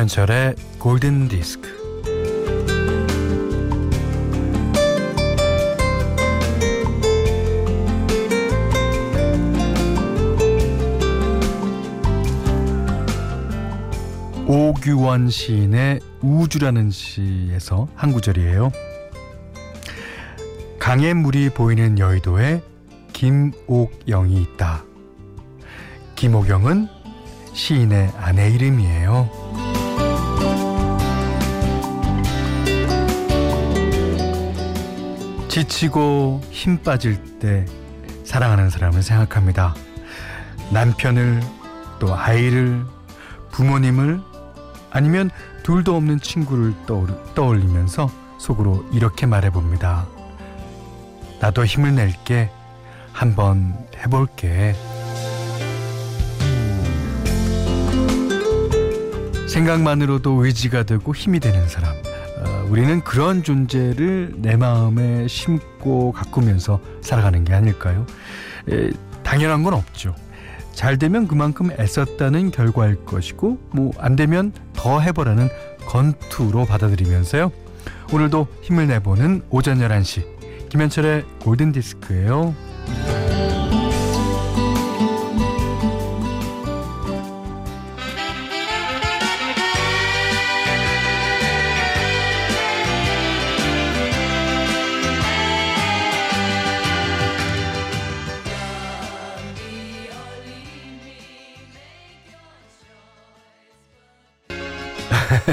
김현철의 골든 디스크. 오규원 시인의 우주라는 시에서 한 구절이에요. 강의 물이 보이는 여의도에 김옥영이 있다. 김옥영은 시인의 아내 이름이에요. 지치고 힘 빠질 때 사랑하는 사람을 생각합니다. 남편을 또 아이를 부모님을 아니면 둘도 없는 친구를 떠올리, 면서 속으로 이렇게 말해봅니다. 나도 힘을 낼게. 한번 해볼게. 생각만으로도 의지가 되고 힘이 되는 사람. 어, 우리는 그런 존재를 내 마음에 심고 가꾸면서 살아가는 게 아닐까요? 에, 당연한 건 없죠. 잘 되면 그만큼 애썼다는 결과일 것이고, 뭐, 안 되면 더 해보라는 건투로 받아들이면서요. 오늘도 힘을 내보는 오전 11시. 김현철의 골든디스크예요.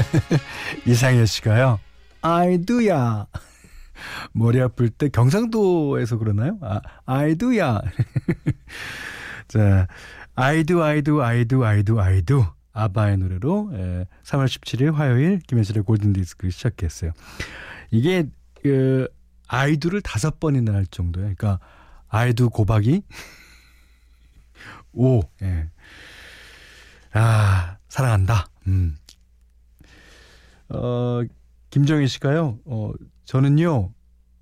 이상현 씨가요. 아이두야. 머리 아플 때 경상도에서 그러나요? 아, 아이두야. 자, 아이두 아이두 아이두 아이두 아이두 아바의 노래로 에, 3월 17일 화요일 김현철의 골든 디스크 시작했어요. 이게 그 아이두를 다섯 번이나 할 정도예요. 그러니까 아이두 고박이 오. 예. 아, 사랑한다. 음. 어, 김정희 씨가요, 어, 저는요,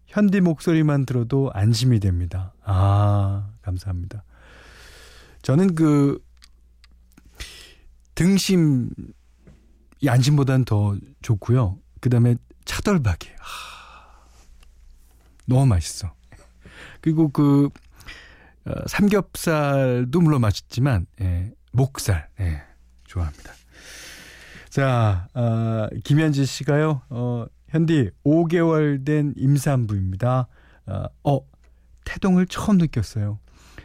현디 목소리만 들어도 안심이 됩니다. 아, 감사합니다. 저는 그, 등심이 안심보단 더 좋고요. 그 다음에 차돌박이. 아, 너무 맛있어. 그리고 그, 어, 삼겹살도 물론 맛있지만, 예, 목살, 예, 좋아합니다. 자, 어, 김현지 씨가요, 어, 현디 5개월 된 임산부입니다. 어, 어, 태동을 처음 느꼈어요.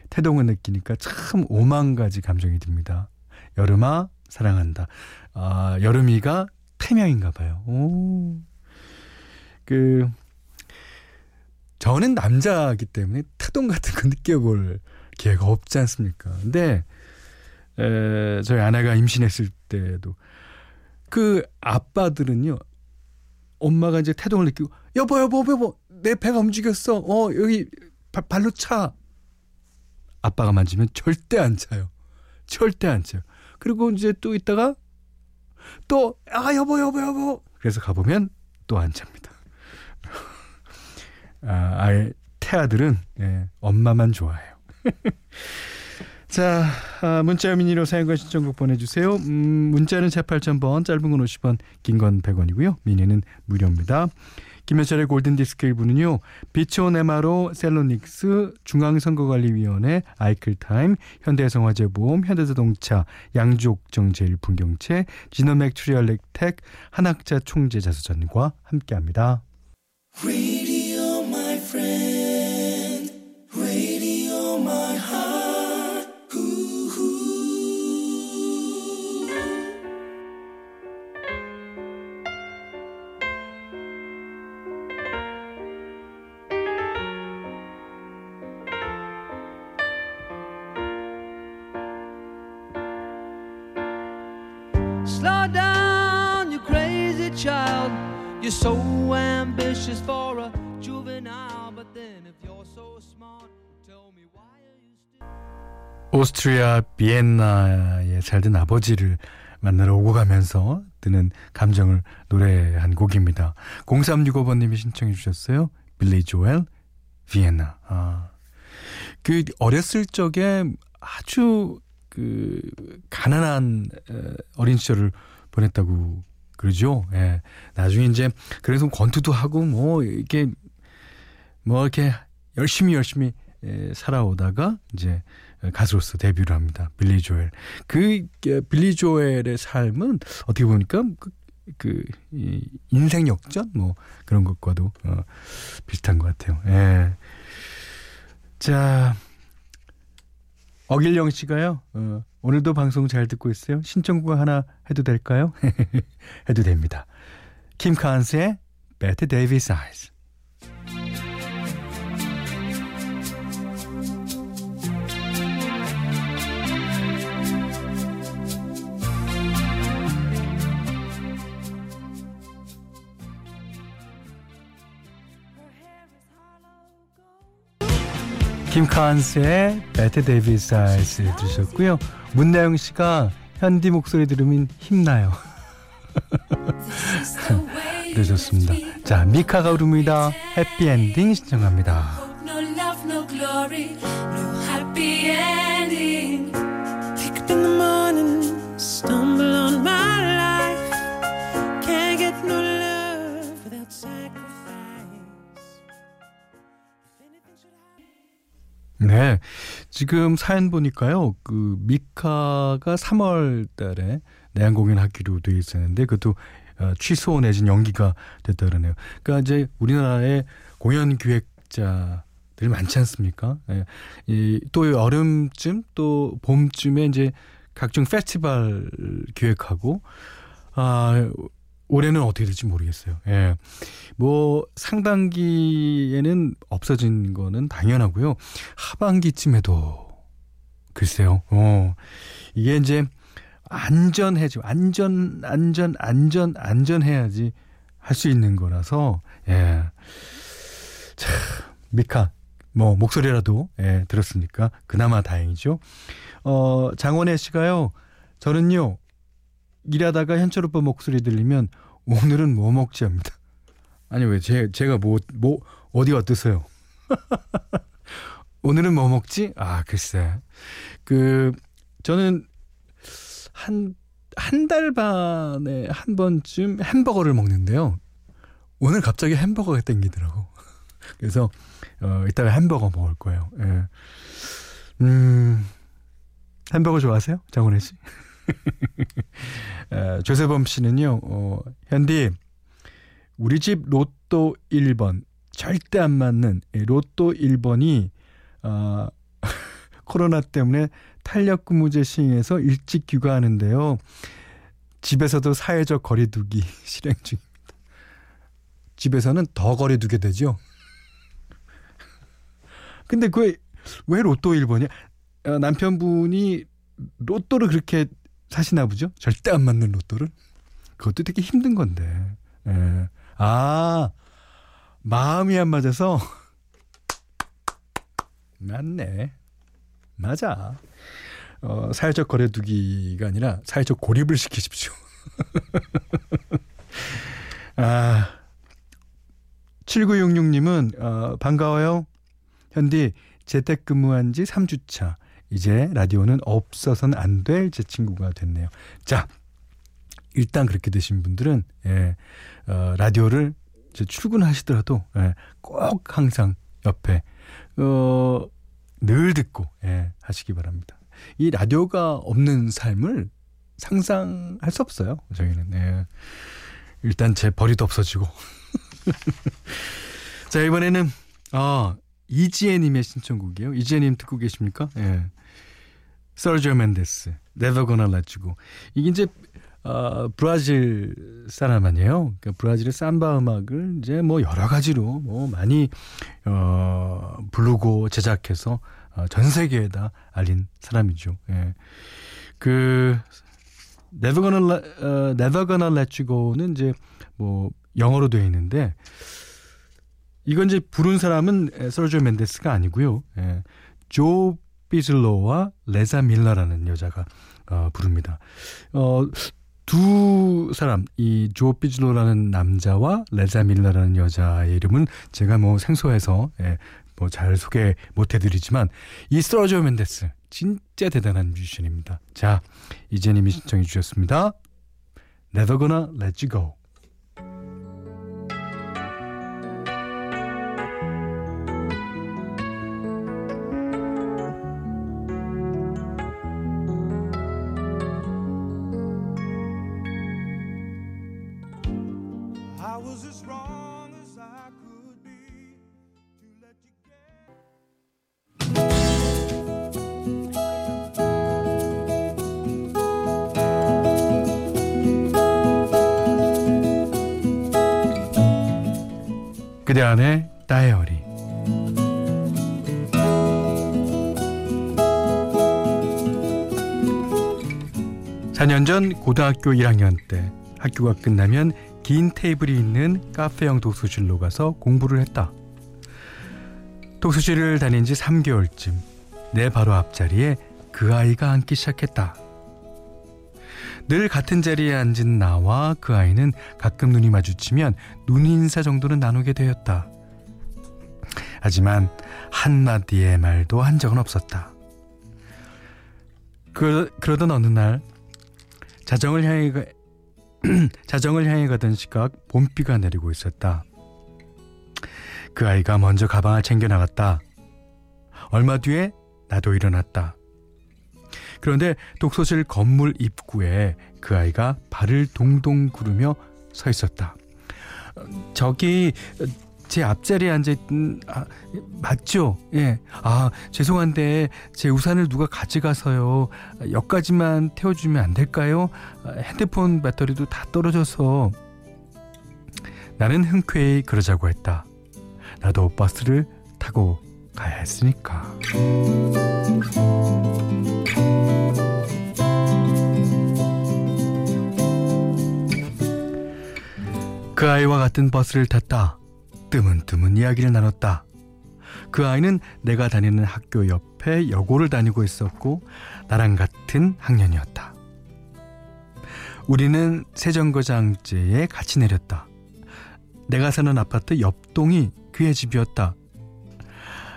태동을 느끼니까 참 오만 가지 감정이 듭니다. 여름아, 사랑한다. 아, 여름이가 태명인가 봐요. 오. 그, 저는 남자이기 때문에 태동 같은 거 느껴볼 기회가 없지 않습니까? 근데, 에, 저희 아내가 임신했을 때도 그 아빠들은요. 엄마가 이제 태동을 느끼고 여보 여보 여보 내 배가 움직였어. 어 여기 바, 발로 차. 아빠가 만지면 절대 안 차요. 절대 안 차요. 그리고 이제 또 있다가 또 아 여보 여보 여보 그래서 가보면 또안 찹니다. 아, 아예 태아들은 예, 엄마만 좋아해요. 자, 아, 문자 미니로 사용과 신청곡 보내주세요. 음, 문자는 제 8000번, 짧은 건 50원, 긴 건 100원이고요. 미니는 무료입니다. 김현철의 골든디스크 일부는요. 비치온 에마로 셀로닉스, 중앙선거관리위원회, 아이클타임, 현대해성화재보험, 현대자동차, 양주옥정제일풍경채, 지노맥 트리얼렉텍, 한학자 총재자수전과 함께합니다. Ambitious for a juvenile, but then if you're so smart, tell me why are you still. 오스트리아 비엔나에 살던 아버지를 만나러 오고 가면서 드는 감정을 노래한 곡입니다. 0365번님이 신청해 주셨어요. 빌리 조엘, 비엔나. 아. 그 어렸을 적에 아주 그 가난한 어린 시절을 보냈다고 그러죠. 예. 나중에 이제 그래서 권투도 하고 뭐 이렇게 뭐 이렇게 열심히 열심히 예, 살아오다가 이제 가수로서 데뷔를 합니다. 빌리 조엘. 그 빌리 조엘의 삶은 어떻게 보니까 그, 그 이, 인생 역전 뭐 그런 것과도 어, 비슷한 것 같아요. 예. 자 어길령 씨가요. 어, 오늘도 방송 잘 듣고 있어요. 신청곡 하나 해도 될까요? 해도 됩니다. 킴 칸스의 Better Davis Eyes. 킴 칸스의 Bette Davis Eyes 들으셨고요. 문나영 씨가 현디 목소리 들으면 힘나요. 그러셨습니다. 자, 미카가 부릅니다. Happy Ending 신청합니다. 지금 사연 보니까요. 그 미카가 3월 달에 내한 공연하기로 돼 있었는데 그것도 어, 취소 내진 연기가 됐다 그러네요. 그러니까 이제 우리나라의 공연 기획자들 많지 않습니까? 예. 이또 여름쯤 또 봄쯤에 이제 각종 페스티벌 기획하고 아 올해는 어떻게 될지 모르겠어요. 예. 뭐 상반기에는 없어진 거는 당연하고요. 하반기쯤에도 글쎄요. 어. 이게 이제 안전해지 안전 안전 안전 안전해야지 할 수 있는 거라서 예. 자, 미카 뭐 목소리라도 예, 들었으니까 그나마 다행이죠. 어, 장원혜 씨가요. 저는요. 일하다가 현철 오빠 목소리 들리면 오늘은 뭐 먹지 합니다. 아니 왜 제, 제가 뭐, 뭐 어디 어떠세요? 오늘은 뭐 먹지? 아 글쎄 그 저는 한 한 달 반에 한 번쯤 햄버거를 먹는데요. 오늘 갑자기 햄버거가 땡기더라고. 그래서 어 이따가 햄버거 먹을 거예요. 예. 음 햄버거 좋아하세요? 장훈혜 씨? 에, 조세범 씨는요, 어, 현디, 우리 집 로또 1번, 절대 안 맞는 로또 1번이, 어, 코로나 때문에 탄력 근무제 시행해서 일찍 귀가하는데요. 집에서도 사회적 거리두기 실행 중입니다. 집에서는 더 거리두게 되죠. 근데 그왜 로또 1번이야? 어, 남편분이 로또를 그렇게 사시나 보죠? 절대 안 맞는 로또를. 그것도 되게 힘든 건데. 예. 아, 마음이 안 맞아서. 맞네. 맞아. 어, 사회적 거래두기가 아니라 사회적 고립을 시키십시오. 아, 7966님은, 어, 반가워요. 현디, 재택근무한 지 3주차. 이제 라디오는 없어서는 안 될 제 친구가 됐네요. 자, 일단 그렇게 되신 분들은 예, 어, 라디오를 이제 출근하시더라도 예, 꼭 항상 옆에 어, 늘 듣고 예, 하시기 바랍니다. 이 라디오가 없는 삶을 상상할 수 없어요. 저희는 예. 일단 제 벌이도 없어지고. 자 이번에는 아 이지혜님의 신청곡이에요. 이지혜님 듣고 계십니까? 예. 서지오 멘데스, Never Gonna Let You Go. 이게 이제 어, 브라질 사람 아니에요. 그러니까 브라질의 삼바 음악을 이제 뭐 여러 가지로 뭐 많이 어, 부르고 제작해서 어, 전 세계에다 알린 사람이죠. 예. 그 Never Gonna Let, uh, Never Gonna Let You Go는 이제 뭐 영어로 되어 있는데 이건 이제 부른 사람은 서지오 멘데스가 아니고요. 예. 조 피줄로와 리자 밀러라는 여자가 어, 부릅니다. 어, 두 사람, 이 조 피줄로라는 남자와 리자 밀러라는 여자의 이름은 제가 뭐 생소해서 예, 뭐 잘 소개 못 해드리지만 이 세르지오 멘데스 진짜 대단한 뮤지션입니다. 자, 이제님이 신청해 주셨습니다. Never Gonna Let You Go. 그대 안의 다이어리 4년 전 고등학교 1학년 때 학교가 끝나면 긴 테이블이 있는 카페형 독서실로 가서 공부를 했다. 독서실을 다닌 지 3개월쯤 내 바로 앞자리에 그 아이가 앉기 시작했다. 늘 같은 자리에 앉은 나와 그 아이는 가끔 눈이 마주치면 눈인사 정도는 나누게 되었다. 하지만 한마디의 말도 한 적은 없었다. 그, 그러던 어느 날 자정을 향해 가, 자정을 향해 가던 시각 봄비가 내리고 있었다. 그 아이가 먼저 가방을 챙겨 나갔다. 얼마 뒤에 나도 일어났다. 그런데 독서실 건물 입구에 그 아이가 발을 동동 구르며 서 있었다. 저기 제 앞자리에 앉아 있던 아, 맞죠? 예. 아 죄송한데 제 우산을 누가 가져가서요. 여기까지만 태워주면 안 될까요? 핸드폰 배터리도 다 떨어져서 나는 흔쾌히 그러자고 했다. 나도 버스를 타고 가야 했으니까. 그 아이와 같은 버스를 탔다. 뜨문뜨문 이야기를 나눴다. 그 아이는 내가 다니는 학교 옆에 여고를 다니고 있었고 나랑 같은 학년이었다. 우리는 세정거장제에 같이 내렸다. 내가 사는 아파트 옆동이 그의 집이었다.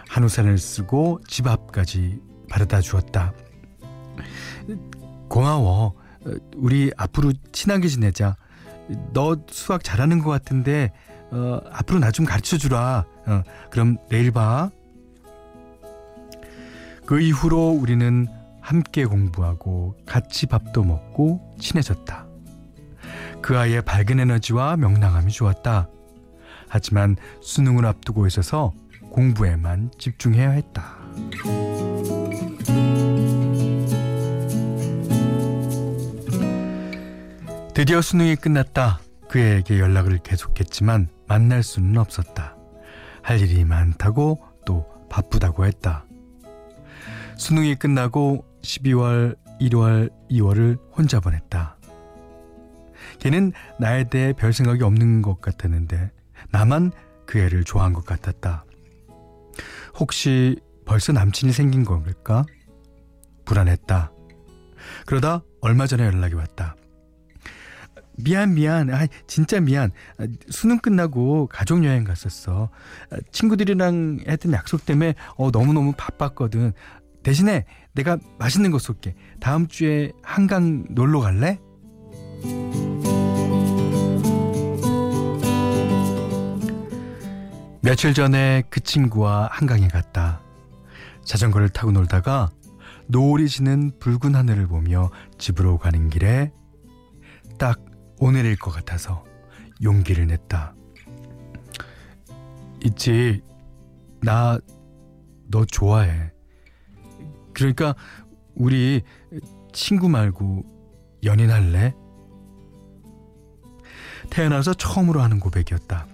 한우산을 쓰고 집 앞까지 바래다 주었다. 고마워. 우리 앞으로 친하게 지내자. 너 수학 잘하는 것 같은데 어, 앞으로 나 좀 가르쳐 주라. 어, 그럼 내일 봐. 그 이후로 우리는 함께 공부하고 같이 밥도 먹고 친해졌다. 그 아이의 밝은 에너지와 명랑함이 좋았다. 하지만 수능을 앞두고 있어서 공부에만 집중해야 했다. 드디어 수능이 끝났다. 그에게 연락을 계속했지만 만날 수는 없었다. 할 일이 많다고 또 바쁘다고 했다. 수능이 끝나고 12월, 1월, 2월을 혼자 보냈다. 걔는 나에 대해 별 생각이 없는 것 같았는데 나만 그 애를 좋아한 것 같았다. 혹시 벌써 남친이 생긴 걸까? 불안했다. 그러다 얼마 전에 연락이 왔다. 미안 미안. 아 진짜 미안. 아, 수능 끝나고 가족 여행 갔었어. 아, 친구들이랑 했던 약속 때문에 어 너무너무 바빴거든. 대신에 내가 맛있는 거 쏠게. 다음 주에 한강 놀러 갈래? 며칠 전에 그 친구와 한강에 갔다. 자전거를 타고 놀다가 노을이 지는 붉은 하늘을 보며 집으로 가는 길에 딱 오늘일 것 같아서 용기를 냈다. 있지, 나 너 좋아해. 그러니까 우리 친구 말고 연인할래? 태어나서 처음으로 하는 고백이었다.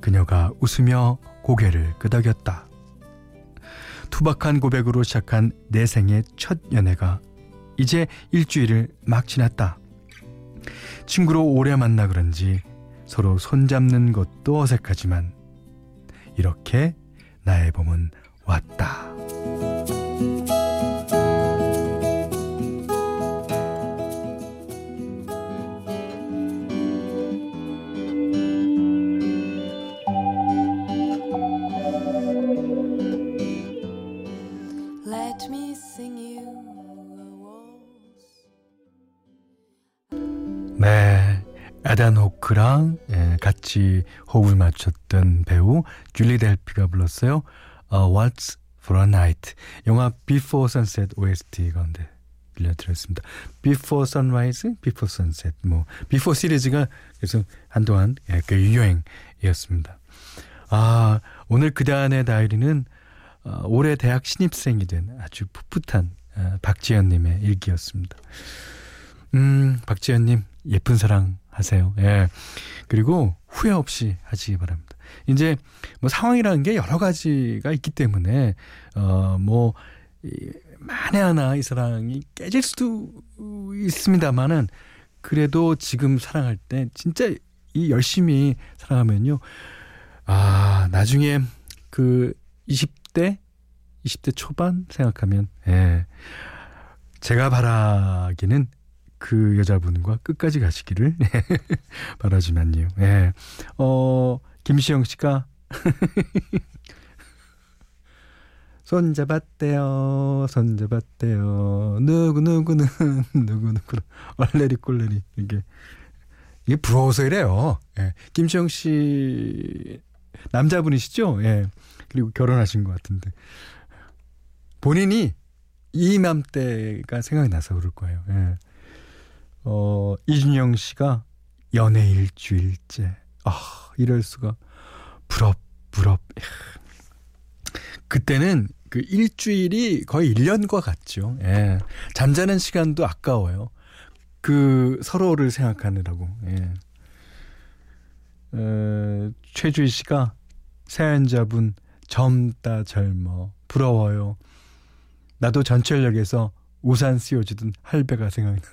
그녀가 웃으며 고개를 끄덕였다. 투박한 고백으로 시작한 내 생의 첫 연애가 이제 일주일을 막 지났다. 친구로 오래 만나 그런지 서로 손잡는 것도 어색하지만 이렇게 나의 봄은 왔다. 네. 에단 호크랑 예, 같이 호흡을 맞췄던 배우 줄리 델피가 불렀어요. 어, What's for a Night. 영화 Before Sunset OST 가운데 빌려드렸습니다. Before Sunrise, Before Sunset. 뭐 Before 시리즈가 그래서 한동안 예, 그 유행이었습니다. 아 오늘 그단의 다이리는 어, 올해 대학 신입생이 된 아주 풋풋한 어, 박지현님의 일기였습니다. 음, 박지현님 예쁜 사랑 하세요. 예. 그리고 후회 없이 하시기 바랍니다. 이제 뭐 상황이라는 게 여러 가지가 있기 때문에 어뭐 만에 하나 이 사랑이 깨질 수도 있습니다만은 그래도 지금 사랑할 때 진짜 이 열심히 사랑하면요. 아, 나중에 그 20대 20대 초반 생각하면 예. 제가 바라기는 그 여자분과 끝까지 가시기를 바라지만요. 예. 어, 김시영 씨가 손 잡았대요. 손 잡았대요. 누구 누구는 누구 누구 얼레리 꼴레리 이게 이게 부러워서 이래요. 예. 김시영 씨 남자분이시죠? 예. 그리고 결혼하신 것 같은데 본인이 이맘때가 생각이 나서 그럴 거예요. 예. 어, 이준영 씨가 연애 일주일째. 아, 이럴 수가. 부럽, 부럽. 그때는 그 일주일이 거의 1년과 같죠. 예. 잠자는 시간도 아까워요. 그 서로를 생각하느라고. 예. 어, 최주희 씨가 사연자분 젊다 젊어 부러워요. 나도 전철역에서 우산 씌워주던 할배가 생각난다.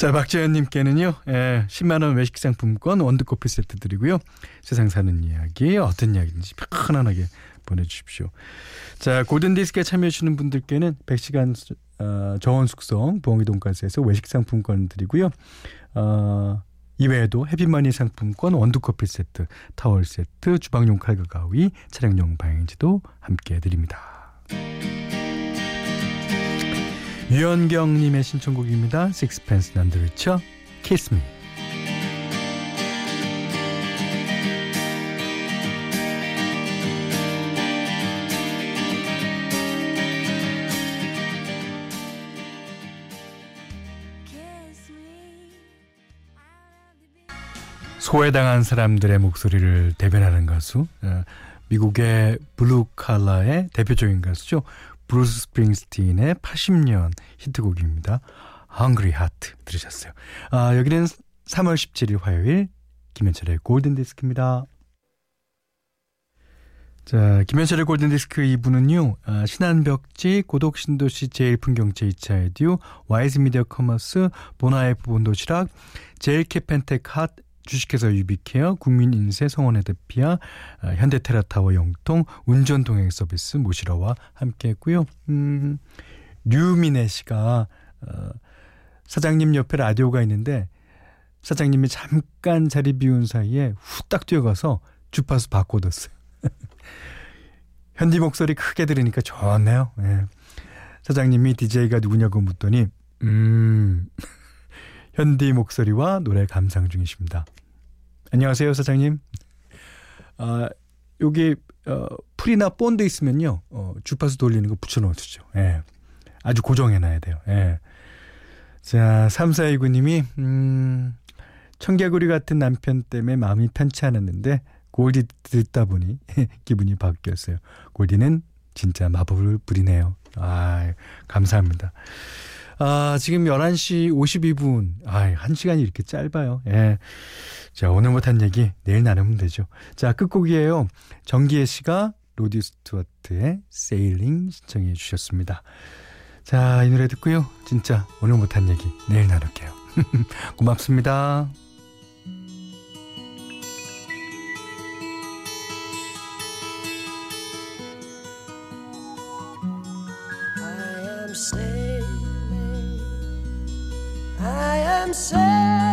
자, 박재현님께는요, 예, 10만원 외식 상품권 원두커피 세트 드리고요. 세상 사는 이야기, 어떤 이야기든지 편안하게 보내주십시오. 자, 골든디스크에 참여해주시는 분들께는 100시간 어, 정원 숙성 부엉이 돈가스에서 외식 상품권 드리고요. 어, 이외에도 해피머니 상품권 원두커피 세트, 타월 세트, 주방용 칼과 가위, 차량용 방향지도 함께 드립니다. 유연경님의 신청곡입니다. Sixpence the Richer, Kiss Me. 소외당한 사람들의 목소리를 대변하는 가수, 어, 미국의 블루 칼라의 대표적인 가수죠. 브루스 스프링스틴의 80년 히트곡입니다. Hungry Heart 들으셨어요. 아, 여기는 3월 17일 화요일 김현철의 골든 디스크입니다. 자, 김현철의 골든디스크 2부는요, 아, 신한벽지, 고덕신도시 제일풍경채 2차 에듀, 와이즈미디어 커머스, 보나이프 본도시락, 제일 케펜텍 핫, 주식회사 유비케어, 국민인세, 성원에드피아, 아, 현대테라타워 영통, 운전동행 서비스 모시러와 함께했고요. 음, 류미네 씨가 어, 사장님 옆에 라디오가 있는데 사장님이 잠깐 자리 비운 사이에 후딱 뛰어가서 주파수 바꿔뒀어요. 현디 목소리 크게 들으니까 좋네요. 예. 사장님이 DJ가 누구냐고 묻더니 음 현디 목소리와 노래 감상 중이십니다. 안녕하세요, 사장님. 아, 여기 어, 풀이나 본드 있으면요. 어, 주파수 돌리는 거 붙여 넣어 주죠. 예. 아주 고정해 놔야 돼요. 예. 자, 3429 님이 음, 청개구리 같은 남편 때문에 마음이 편치 않았는데 골디 듣다 보니 기분이 바뀌었어요. 골디는 진짜 마법을 부리네요. 아, 감사합니다. 아, 지금 11시 52분. 아, 1시간이 이렇게 짧아요. 예. 자, 오늘 못한 얘기 내일 나누면 되죠. 자, 끝곡이에요. 정기혜 씨가 로디 스튜어트의 세일링 신청해 주셨습니다. 자, 이 노래 듣고요. 진짜 오늘 못한 얘기 내일 나눌게요. 고맙습니다. am sad.